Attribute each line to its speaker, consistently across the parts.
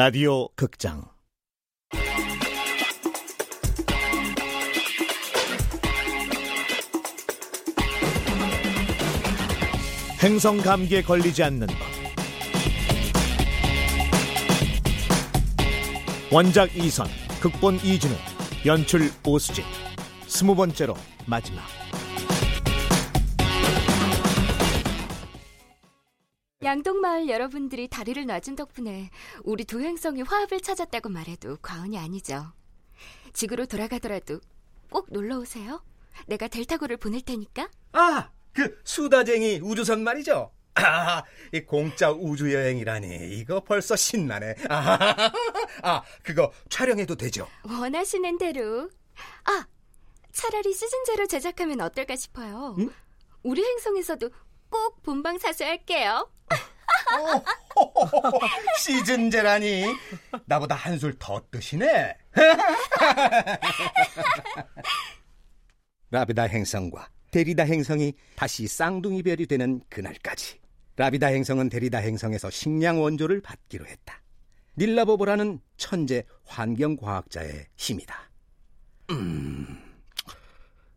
Speaker 1: 라디오 극장. 행성 감기에 걸리지 않는 법. 원작 이선 극본 이진우 연출 오수진. 스무 번째로 마지막
Speaker 2: 양동마을 여러분들이 다리를 놔준 덕분에 우리 두 행성이 화합을 찾았다고 말해도 과언이 아니죠. 지구로 돌아가더라도 꼭 놀러 오세요. 내가 델타고를 보낼 테니까.
Speaker 3: 아, 그 수다쟁이 우주선 말이죠. 아, 이 공짜 우주 여행이라니 이거 벌써 신나네. 아, 아, 그거 촬영해도 되죠?
Speaker 2: 원하시는 대로. 아, 차라리 시즌 제로 제작하면 어떨까 싶어요.
Speaker 3: 응?
Speaker 2: 우리 행성에서도 꼭 본방 사수할게요.
Speaker 3: 시즌제라니 나보다 한 술 더 뜨시네. 라비다 행성과 데리다 행성이 다시 쌍둥이 별이 되는 그날까지 라비다 행성은 데리다 행성에서 식량 원조를 받기로 했다. 닐라보보라는 천재 환경과학자의 힘이다. 음,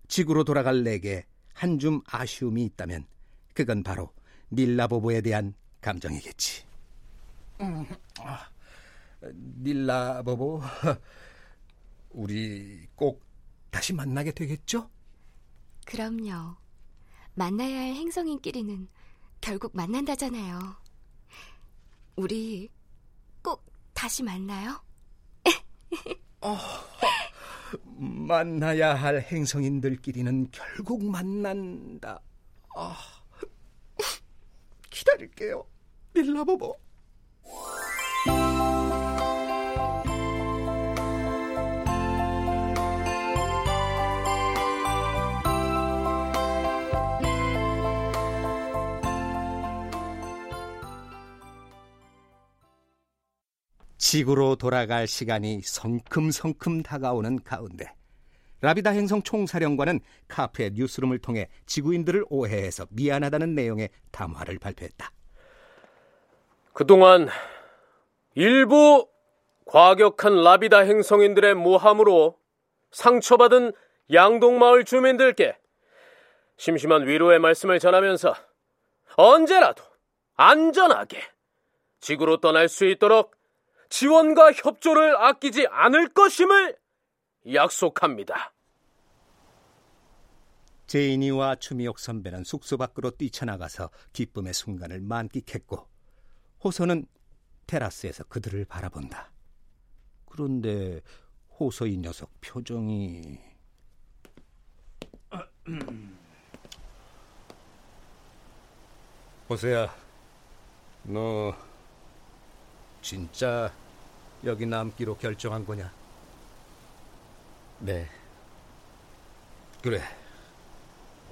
Speaker 3: 지구로 돌아갈 내게 한 줌 아쉬움이 있다면 그건 바로 닐라보보에 대한 감정이겠지. 음, 아, 닐라보보, 우리 꼭 다시 만나게 되겠죠?
Speaker 2: 그럼요. 만나야 할 행성인끼리는 결국 만난다잖아요. 우리 꼭 다시 만나요?
Speaker 3: 어, 만나야 할 행성인들끼리는 결국 만난다. 아, 기다릴게요. 닐라보보. 지구로 돌아갈 시간이 성큼성큼 다가오는 가운데 라비다 행성 총사령관은 카프의 뉴스룸을 통해 지구인들을 오해해서 미안하다는 내용의 담화를 발표했다.
Speaker 4: 그동안 일부 과격한 라비다 행성인들의 모함으로 상처받은 양동마을 주민들께 심심한 위로의 말씀을 전하면서 언제라도 안전하게 지구로 떠날 수 있도록 지원과 협조를 아끼지 않을 것임을 약속합니다.
Speaker 3: 제인이와 추미옥 선배는 숙소 밖으로 뛰쳐나가서 기쁨의 순간을 만끽했고 호소는 테라스에서 그들을 바라본다. 그런데 호소 이 녀석 표정이 호소야, 너 진짜 여기 남기로 결정한 거냐?
Speaker 5: 네.
Speaker 3: 그래.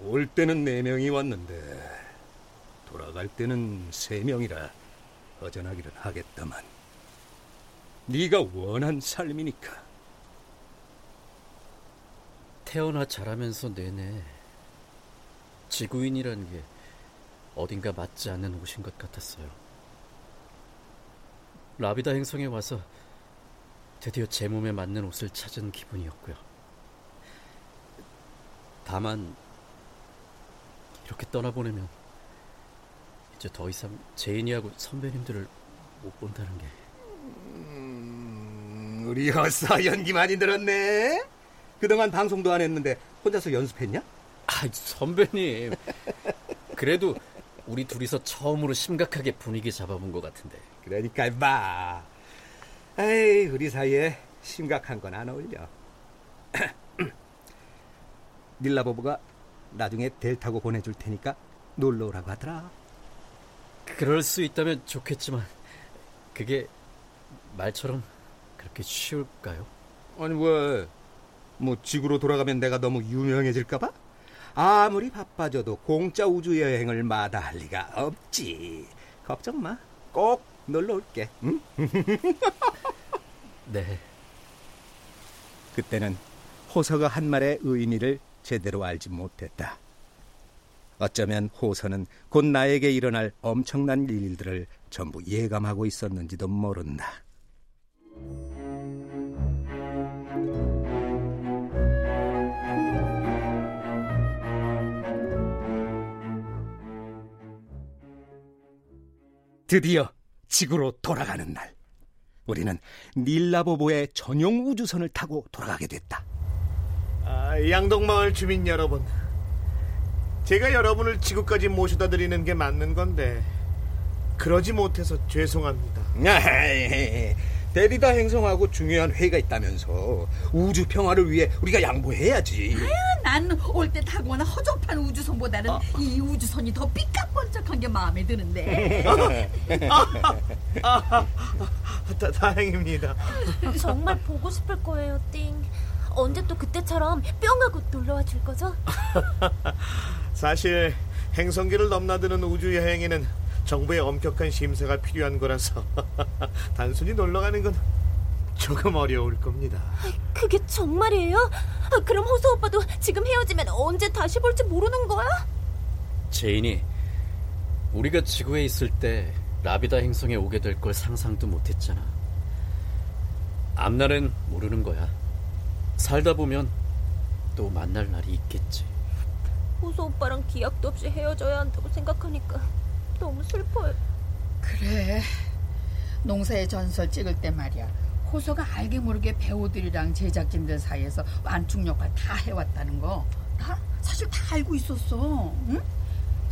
Speaker 3: 올 때는 네 명이 왔는데 돌아갈 때는 세 명이라 허전하기는 하겠다만 네가 원한 삶이니까.
Speaker 5: 태어나 자라면서 내내 지구인이라는 게 어딘가 맞지 않는 옷인 것 같았어요. 라비다 행성에 와서 드디어 제 몸에 맞는 옷을 찾은 기분이었고요. 다만 이렇게 떠나보내면 이제 더 이상 제인이하고 선배님들을 못 본다는 게
Speaker 3: 음, 우리 여사 연기 많이 들었네. 그동안 방송도 안 했는데 혼자서 연습했냐?
Speaker 5: 아, 선배님. 그래도 우리 둘이서 처음으로 심각하게 분위기 잡아본 것 같은데.
Speaker 3: 그러니까 임마. 에이, 우리 사이에 심각한 건 안 어울려. 닐라보브가 나중에 델타고 보내줄 테니까 놀러 오라고 하더라.
Speaker 5: 그럴 수 있다면 좋겠지만 그게 말처럼 그렇게 쉬울까요?
Speaker 3: 아니 왜? 뭐 지구로 돌아가면 내가 너무 유명해질까봐? 아무리 바빠져도 공짜 우주 여행을 마다할 리가 없지. 걱정 마. 꼭 놀러 올게. 응?
Speaker 5: 네.
Speaker 3: 그때는 호서가 한 말의 의미를 제대로 알지 못했다. 어쩌면 호서는 곧 나에게 일어날 엄청난 일들을 전부 예감하고 있었는지도 모른다. 드디어 지구로 돌아가는 날. 우리는 닐라보보의 전용 우주선을 타고 돌아가게 됐다.
Speaker 1: 아, 양동마을 주민 여러분, 제가 여러분을 지구까지 모셔다 드리는 게 맞는 건데 그러지 못해서 죄송합니다.
Speaker 3: 데리다 행성하고 중요한 회의가 있다면서 우주 평화를 위해 우리가 양보해야지.
Speaker 6: 난 올 때 타고나 허접한 우주선보다는
Speaker 1: 아.
Speaker 6: 이 우주선이 더 삐까뻔쩍한 게 마음에 드는데.
Speaker 1: 다, 다행입니다.
Speaker 7: 정말 보고 싶을 거예요, 띵. 언제 또 그때처럼 뿅 하고 놀러와 줄 거죠?
Speaker 1: 사실 행성기를 넘나드는 우주 여행에는 정부의 엄격한 심사가 필요한 거라서 단순히 놀러 가는 건 조금 어려울 겁니다.
Speaker 7: 그게 정말이에요? 아, 그럼 호수 오빠도 지금 헤어지면 언제 다시 볼지 모르는 거야?
Speaker 5: 제인이 우리가 지구에 있을 때 라비다 행성에 오게 될 걸 상상도 못했잖아. 앞날은 모르는 거야. 살다 보면 또 만날 날이 있겠지.
Speaker 7: 호수 오빠랑 기약도 없이 헤어져야 한다고 생각하니까 너무 슬퍼요.
Speaker 6: 그래. 농사의 전설 찍을 때 말이야. 호수가 알게 모르게 배우들이랑 제작진들 사이에서 완충 역할 다 해왔다는 거. 나 사실 다 알고 있었어. 응?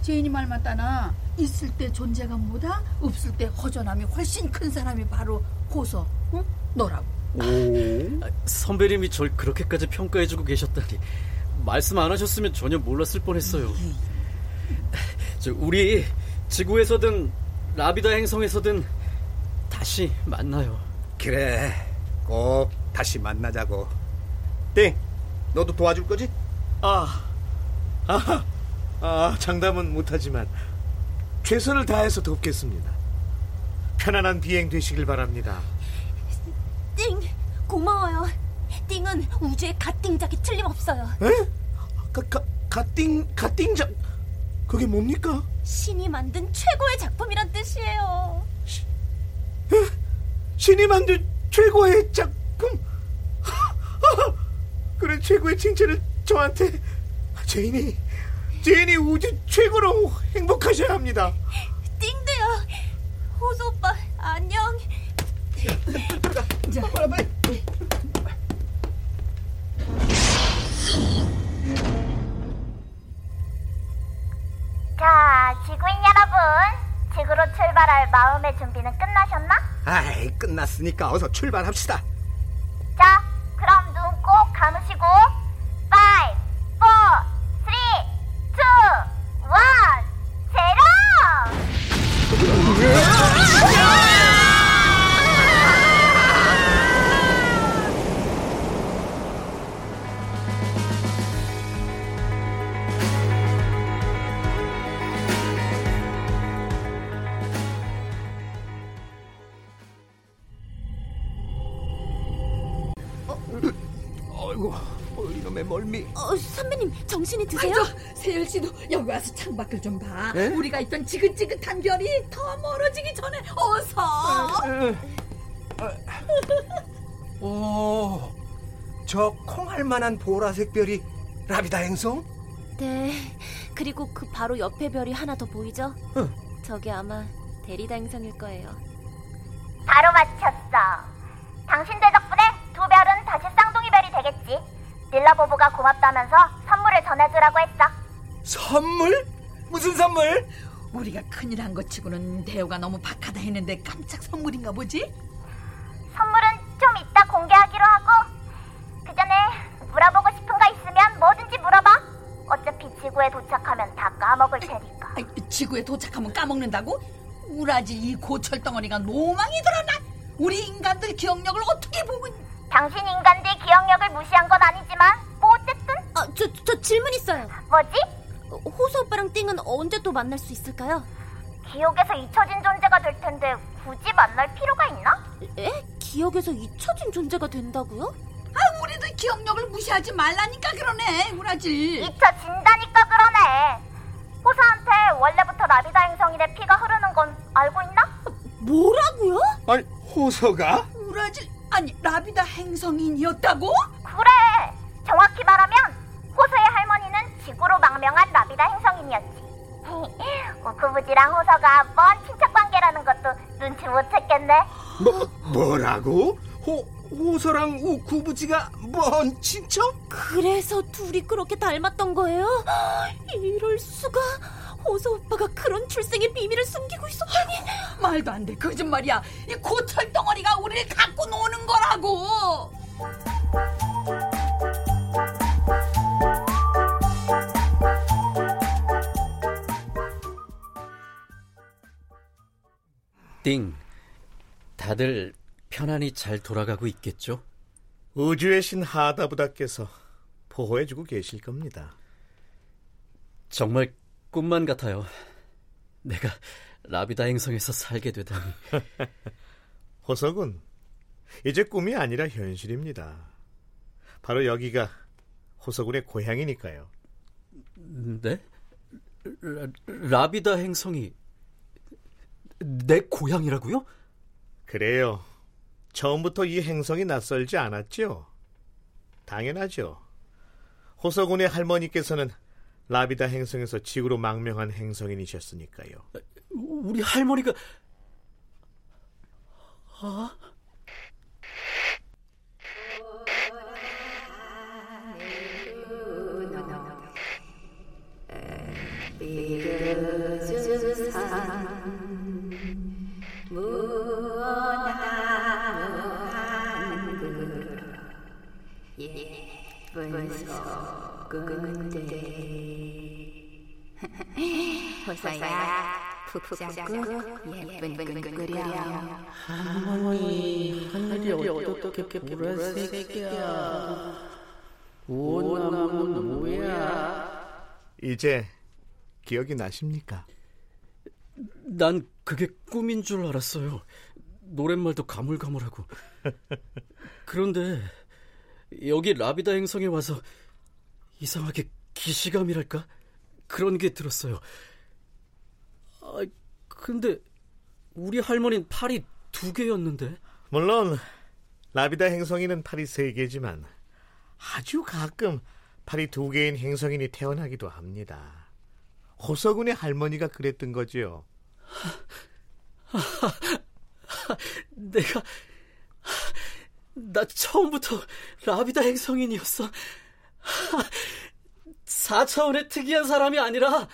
Speaker 6: 제인이 말 맞다나 있을 때 존재감보다 없을 때 허전함이 훨씬 큰 사람이 바로 호수. 응? 너라고.
Speaker 5: 아, 선배님이 절 그렇게까지 평가해주고 계셨다니 말씀 안 하셨으면 전혀 몰랐을 뻔했어요. 저 우리 지구에서든 라비다 행성에서든 다시 만나요.
Speaker 3: 그래, 꼭 다시 만나자고. 땡, 너도 도와줄 거지?
Speaker 1: 아, 아, 아, 장담은 못하지만 최선을 다해서 돕겠습니다. 편안한 비행 되시길 바랍니다.
Speaker 7: 띵, 고마워요. 띵은 우주의 갓띵작이 틀림없어요.
Speaker 1: 에? 가, 가, 가띵, 가띵작, 그게 뭡니까?
Speaker 7: 신이 만든 최고의 작품이란 뜻이에요.
Speaker 1: 신이 만든 최고의 작품. 그런 최고의 칭찬을 저한테 제인이 제인이 우주 최고로 행복하셔야 합니다.
Speaker 7: 띵도요. 호수 오빠 안녕.
Speaker 6: 자,
Speaker 8: 자, 지구인 여러분. 지구로 출발할 마음의 준비는 끝나셨나?
Speaker 3: 아이, 끝났으니까 어서 출발합시다. 어이구, 어, 이놈의 멀미.
Speaker 7: 어, 선배님 정신이 드세요?
Speaker 6: 아이고, 세열 씨도 여기 와서 창밖을 좀 봐.
Speaker 3: 에?
Speaker 6: 우리가 있던 지긋지긋한 별이 더 멀어지기 전에 어서.
Speaker 3: 오, 저 콩할 만한 보라색 별이 라비다 행성?
Speaker 7: 네. 그리고 그 바로 옆에 별이 하나 더 보이죠?
Speaker 3: 응.
Speaker 7: 저게 아마 대리다 행성일 거예요.
Speaker 8: 바로 맞췄어. 당신들 덕 되겠지. 닐라보부가 고맙다면서 선물을 전해주라고 했어.
Speaker 3: 선물? 무슨 선물?
Speaker 6: 우리가 큰일 한 것 치고는 대우가 너무 박하다 했는데 깜짝 선물인가 보지?
Speaker 8: 선물은 좀 이따 공개하기로 하고 그 전에 물어보고 싶은 거 있으면 뭐든지 물어봐. 어차피 지구에 도착하면 다 까먹을 테니까.
Speaker 6: 아이, 지구에 도착하면 까먹는다고? 우라지 이 고철 덩어리가 노망이 들었나? 우리 인간들 기억력을 어떻게 보고 있-
Speaker 8: 당신 인간들 기억력을 무시한 건 아니지만 뭐 어쨌든
Speaker 7: 아, 저, 저 질문 있어요.
Speaker 8: 뭐지?
Speaker 7: 어, 호수 오빠랑 띵은 언제 또 만날 수 있을까요?
Speaker 8: 기억에서 잊혀진 존재가 될 텐데 굳이 만날 필요가 있나?
Speaker 7: 에? 기억에서 잊혀진 존재가 된다고요?
Speaker 6: 아, 우리들 기억력을 무시하지 말라니까 그러네 우라지
Speaker 8: 잊혀진다니까 그러네. 호사한테 원래부터 라비다 행성인의 피가 흐르는 건 알고 있나?
Speaker 7: 뭐라고요?
Speaker 3: 아니, 호서가?
Speaker 6: 우라지 아니 라비다 행성인이었다고?
Speaker 8: 그래. 정확히 말하면 호서의 할머니는 지구로 망명한 라비다 행성인이었지. 우쿠부지랑 호서가 먼 친척 관계라는 것도 눈치 못 챘겠네.
Speaker 3: 뭐 뭐라고? 호 호서랑 우쿠부지가 먼 친척?
Speaker 7: 그래서 둘이 그렇게 닮았던 거예요? 이럴 수가. 호서 오빠가 그런 출생의 비밀을 숨기고 있었다니.
Speaker 6: 말도 안 돼. 거짓말이야. 이 고철 덩어리가 우리를 갖고 노는 거라고.
Speaker 5: 띵, 다들 편안히 잘 돌아가고 있겠죠?
Speaker 1: 우주의 신 하다부다께서 보호해주고 계실 겁니다.
Speaker 5: 정말 꿈만 같아요. 내가 라비다 행성에서 살게 되다니.
Speaker 1: 호석은 이제 꿈이 아니라 현실입니다. 바로 여기가 호석군의 고향이니까요.
Speaker 5: 네? 라, 라비다 행성이 내 고향이라고요?
Speaker 1: 그래요. 처음부터 이 행성이 낯설지 않았죠? 당연하죠. 호석군의 할머니께서는 라비다 행성에서 지구로 망명한 행성인이셨으니까요.
Speaker 5: 우리 할머니가 아?
Speaker 9: 예쁜 소금들
Speaker 10: 호서야
Speaker 1: 이제 기억이 나십니까?
Speaker 5: 난 그게 꿈인 줄 알았어요. 노랫말도 가물가물하고. 그런데 여기 라비다 행성에 와서 이상하게 기시감이랄까? 그런 게 들었어요. 아, 근데 우리 할머니는 팔이 두 개였는데.
Speaker 1: 물론 라비다 행성인은 팔이 세 개지만 아주 가끔 팔이 두 개인 행성인이 태어나기도 합니다. 호서군의 할머니가 그랬던 거지요.
Speaker 5: 내가 나 처음부터 라비다 행성인이었어. 4차원의 특이한 사람이 아니라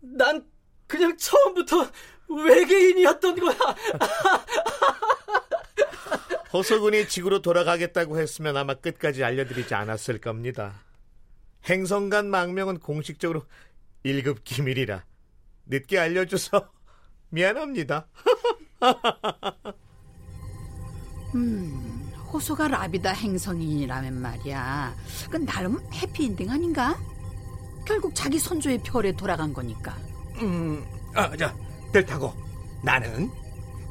Speaker 5: 난 그냥 처음부터 외계인이었던 거야.
Speaker 1: 호서군이 지구로 돌아가겠다고 했으면 아마 끝까지 알려드리지 않았을 겁니다. 행성 간 망명은 공식적으로 1급 기밀이라 늦게 알려줘서 미안합니다.
Speaker 6: 음, 호소가 라비다 행성인이라면 말이야. 그건 나름 해피엔딩 아닌가? 결국 자기 선조의 별에 돌아간 거니까.
Speaker 3: 음, 아, 자, 델타고. 나는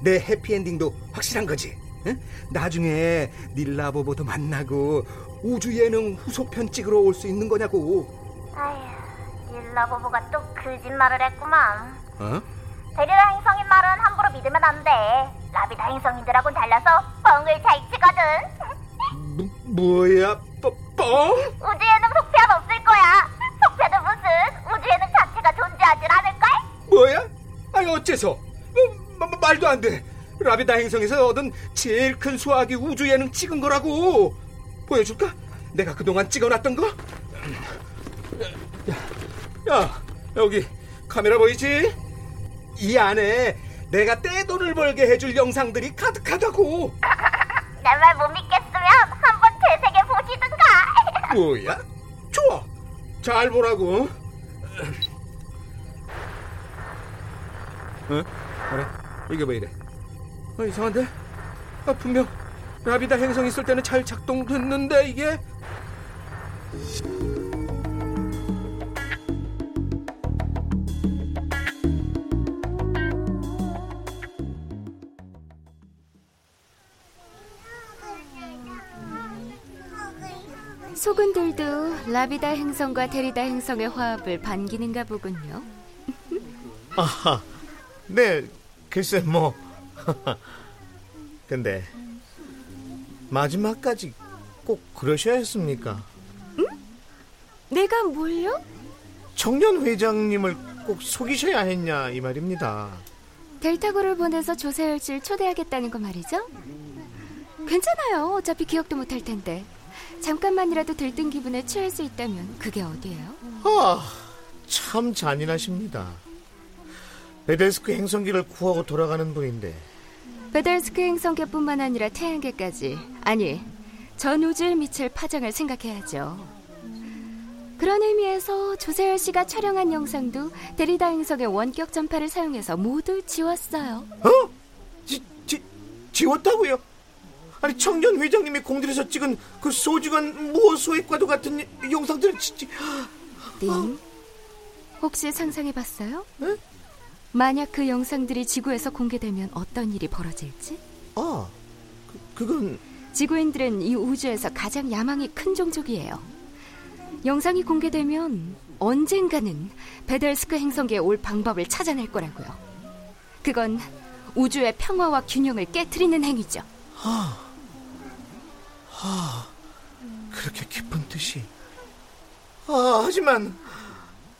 Speaker 3: 내 해피엔딩도 확실한 거지. 응? 나중에 닐라보보도 만나고 우주 예능 후속편 찍으러 올 수 있는 거냐고.
Speaker 8: 아휴, 닐라보보가 또 거짓말을 했구만.
Speaker 3: 어?
Speaker 8: 데리라 행성인 말은 함부로 믿으면 안 돼. 라비다 행성인들하고는 달라서 뻥을 잘 치거든.
Speaker 3: 뭐, 뭐야, 뻥? 뻥?
Speaker 8: 우주에는 속편 없을 거야. 속편은 무슨 우주에는 자체가 존재하질 않을걸?
Speaker 3: 뭐야? 아니 어째서? 어, 마, 마, 말도 안 돼. 라비다 행성에서 얻은 제일 큰 수학이 우주 예능 찍은 거라고. 보여줄까? 내가 그동안 찍어놨던 거? 야, 야, 여기 카메라 보이지? 이 안에 내가 떼돈을 벌게 해줄 영상들이 가득하다고.
Speaker 8: 내 말 못 믿겠으면 한번 되새겨 보시든가.
Speaker 3: 뭐야? 좋아. 잘 보라고. 어? 그래? 이게 왜 이래? 어, 이상한데? 아, 분명 라비다 행성 있을 때는 잘 작동됐는데 이게
Speaker 2: 소근들도 라비다 행성과 데리다 행성의 화합을 반기는가 보군요.
Speaker 1: 아하, 네, 글쎄 뭐. 근데 마지막까지 꼭 그러셔야 했습니까?
Speaker 2: 응? 내가 뭘요?
Speaker 1: 청년 회장님을 꼭 속이셔야 했냐 이 말입니다.
Speaker 2: 델타고를 보내서 조세열 씨를 초대하겠다는 거 말이죠? 괜찮아요. 어차피 기억도 못할 텐데. 잠깐만이라도 들뜬 기분에 취할 수 있다면 그게 어디예요?
Speaker 1: 아, 참 잔인하십니다. 베델스크 행성기를 구하고 돌아가는 분인데
Speaker 2: 베델스크 행성계뿐만 아니라 태양계까지 아니 전 우주의 미칠 파장을 생각해야죠. 그런 의미에서 조세열 씨가 촬영한 영상도 데리다 행성의 원격 전파를 사용해서 모두 지웠어요.
Speaker 1: 어? 지, 지, 지웠다고요? 아니 청년 회장님이 공들여서 찍은 그 소중한 무어 소액과도 같은 영상들은 진짜...
Speaker 2: 님, 혹시 상상해봤어요? 응? 만약 그 영상들이 지구에서 공개되면 어떤 일이 벌어질지?
Speaker 1: 아, 그, 그건...
Speaker 2: 지구인들은 이 우주에서 가장 야망이 큰 종족이에요. 영상이 공개되면 언젠가는 베델스크 행성계에 올 방법을 찾아낼 거라고요. 그건 우주의 평화와 균형을 깨뜨리는 행위죠.
Speaker 1: 하, 하, 그렇게 깊은 뜻이. 아, 하지만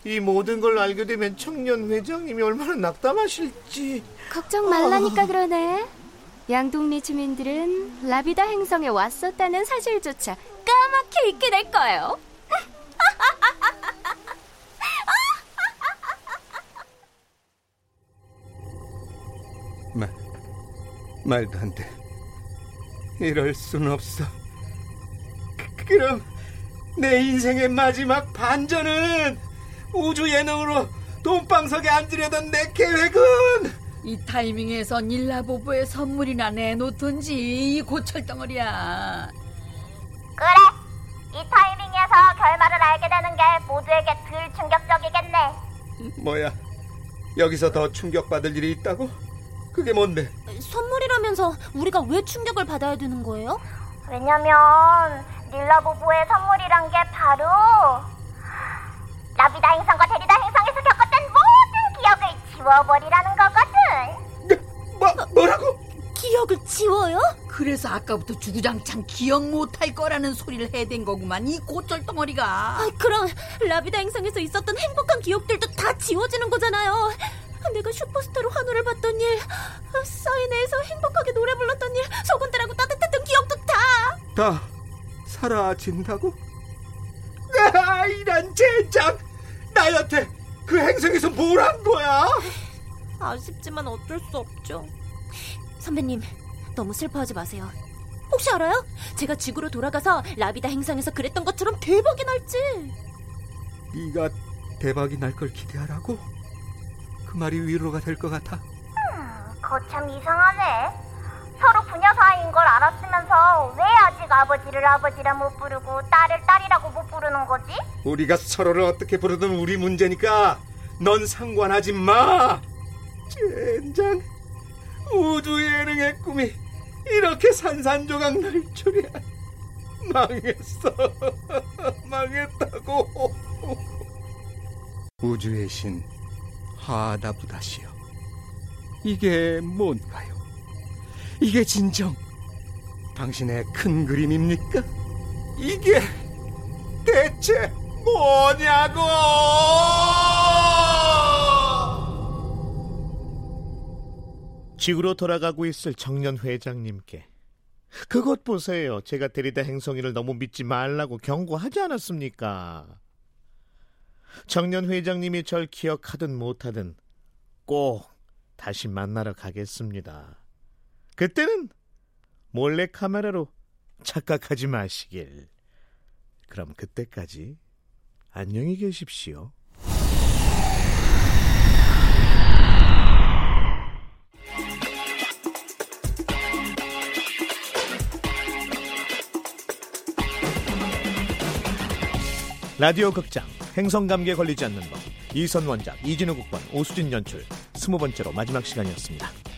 Speaker 1: 이 모든 걸 알게 되면 청년 회장님이 얼마나 낙담하실지.
Speaker 2: 걱정 말라니까 아. 그러네. 양동리 주민들은 라비다 행성에 왔었다는 사실조차 까맣게 잊게 될 거예요.
Speaker 3: 말, 말도 안 돼. 이럴 순 없어. 그, 그럼 내 인생의 마지막 반전은 우주 예능으로 돈방석에 앉으려던 내 계획은
Speaker 6: 이 타이밍에서 닐라보부의 선물이나 내놓든지 이 고철덩어리야.
Speaker 8: 그래. 이 타이밍에서 결말을 알게 되는 게 모두에게 덜 충격적이겠네.
Speaker 3: 뭐야? 여기서 더 충격받을 일이 있다고? 그게 뭔데?
Speaker 7: 선물이라면서 우리가 왜 충격을 받아야 되는 거예요?
Speaker 8: 왜냐면 닐라보부의 선물이란 게 바로 라비다 행성과 데리다 행성에서 겪었던 모든 기억을 지워버리라는 거거든.
Speaker 3: 네, 뭐, 뭐라고?
Speaker 7: 기억을 지워요?
Speaker 6: 그래서 아까부터 주구장창 기억 못할 거라는 소리를 해댄 거구만 이 고철 덩어리가
Speaker 7: 아, 그럼 라비다 행성에서 있었던 행복한 기억들도 다 지워지는 거잖아요 내가 슈퍼스타로 환호를 받던 일 사인회에서 행복하게 노래 불렀던 일 소군들하고 따뜻했던 기억도
Speaker 3: 다다 사라진다고? 아, 이런 젠장 나 여태 그 행성에서 뭘 한 거야?
Speaker 7: 아쉽지만 어쩔 수 없죠 선배님 너무 슬퍼하지 마세요. 혹시 알아요? 제가 지구로 돌아가서 라비다 행성에서 그랬던 것처럼 대박이 날지.
Speaker 3: 네가 대박이 날 걸 기대하라고? 그 말이 위로가 될 것 같아.
Speaker 8: 음, 거참 이상하네. 서로 부녀 사이인 걸 알았으면서 왜 아직 아버지를 아버지라 못 부르고 딸을 딸이라고 못 부르는 거지?
Speaker 3: 우리가 서로를 어떻게 부르든 우리 문제니까 넌 상관하지 마. 젠장. 우주 예능의 꿈이 이렇게 산산조각 날 줄이야. 망했어. 망했다고. 우주의 신 하다부다시여. 이게 뭔가요? 이게 진정 당신의 큰 그림입니까? 이게 대체 뭐냐고!
Speaker 1: 지구로 돌아가고 있을 청년 회장님께 그것 보세요. 제가 데리다 행성이를 너무 믿지 말라고 경고하지 않았습니까? 청년 회장님이 절 기억하든 못하든 꼭 다시 만나러 가겠습니다. 그때는 몰래 카메라로 착각하지 마시길. 그럼 그때까지 안녕히 계십시오. 라디오 극장 행성감기에 걸리지 않는 법 이선 원작 이진우 국번 오수진 연출 스무 번째로 마지막 시간이었습니다.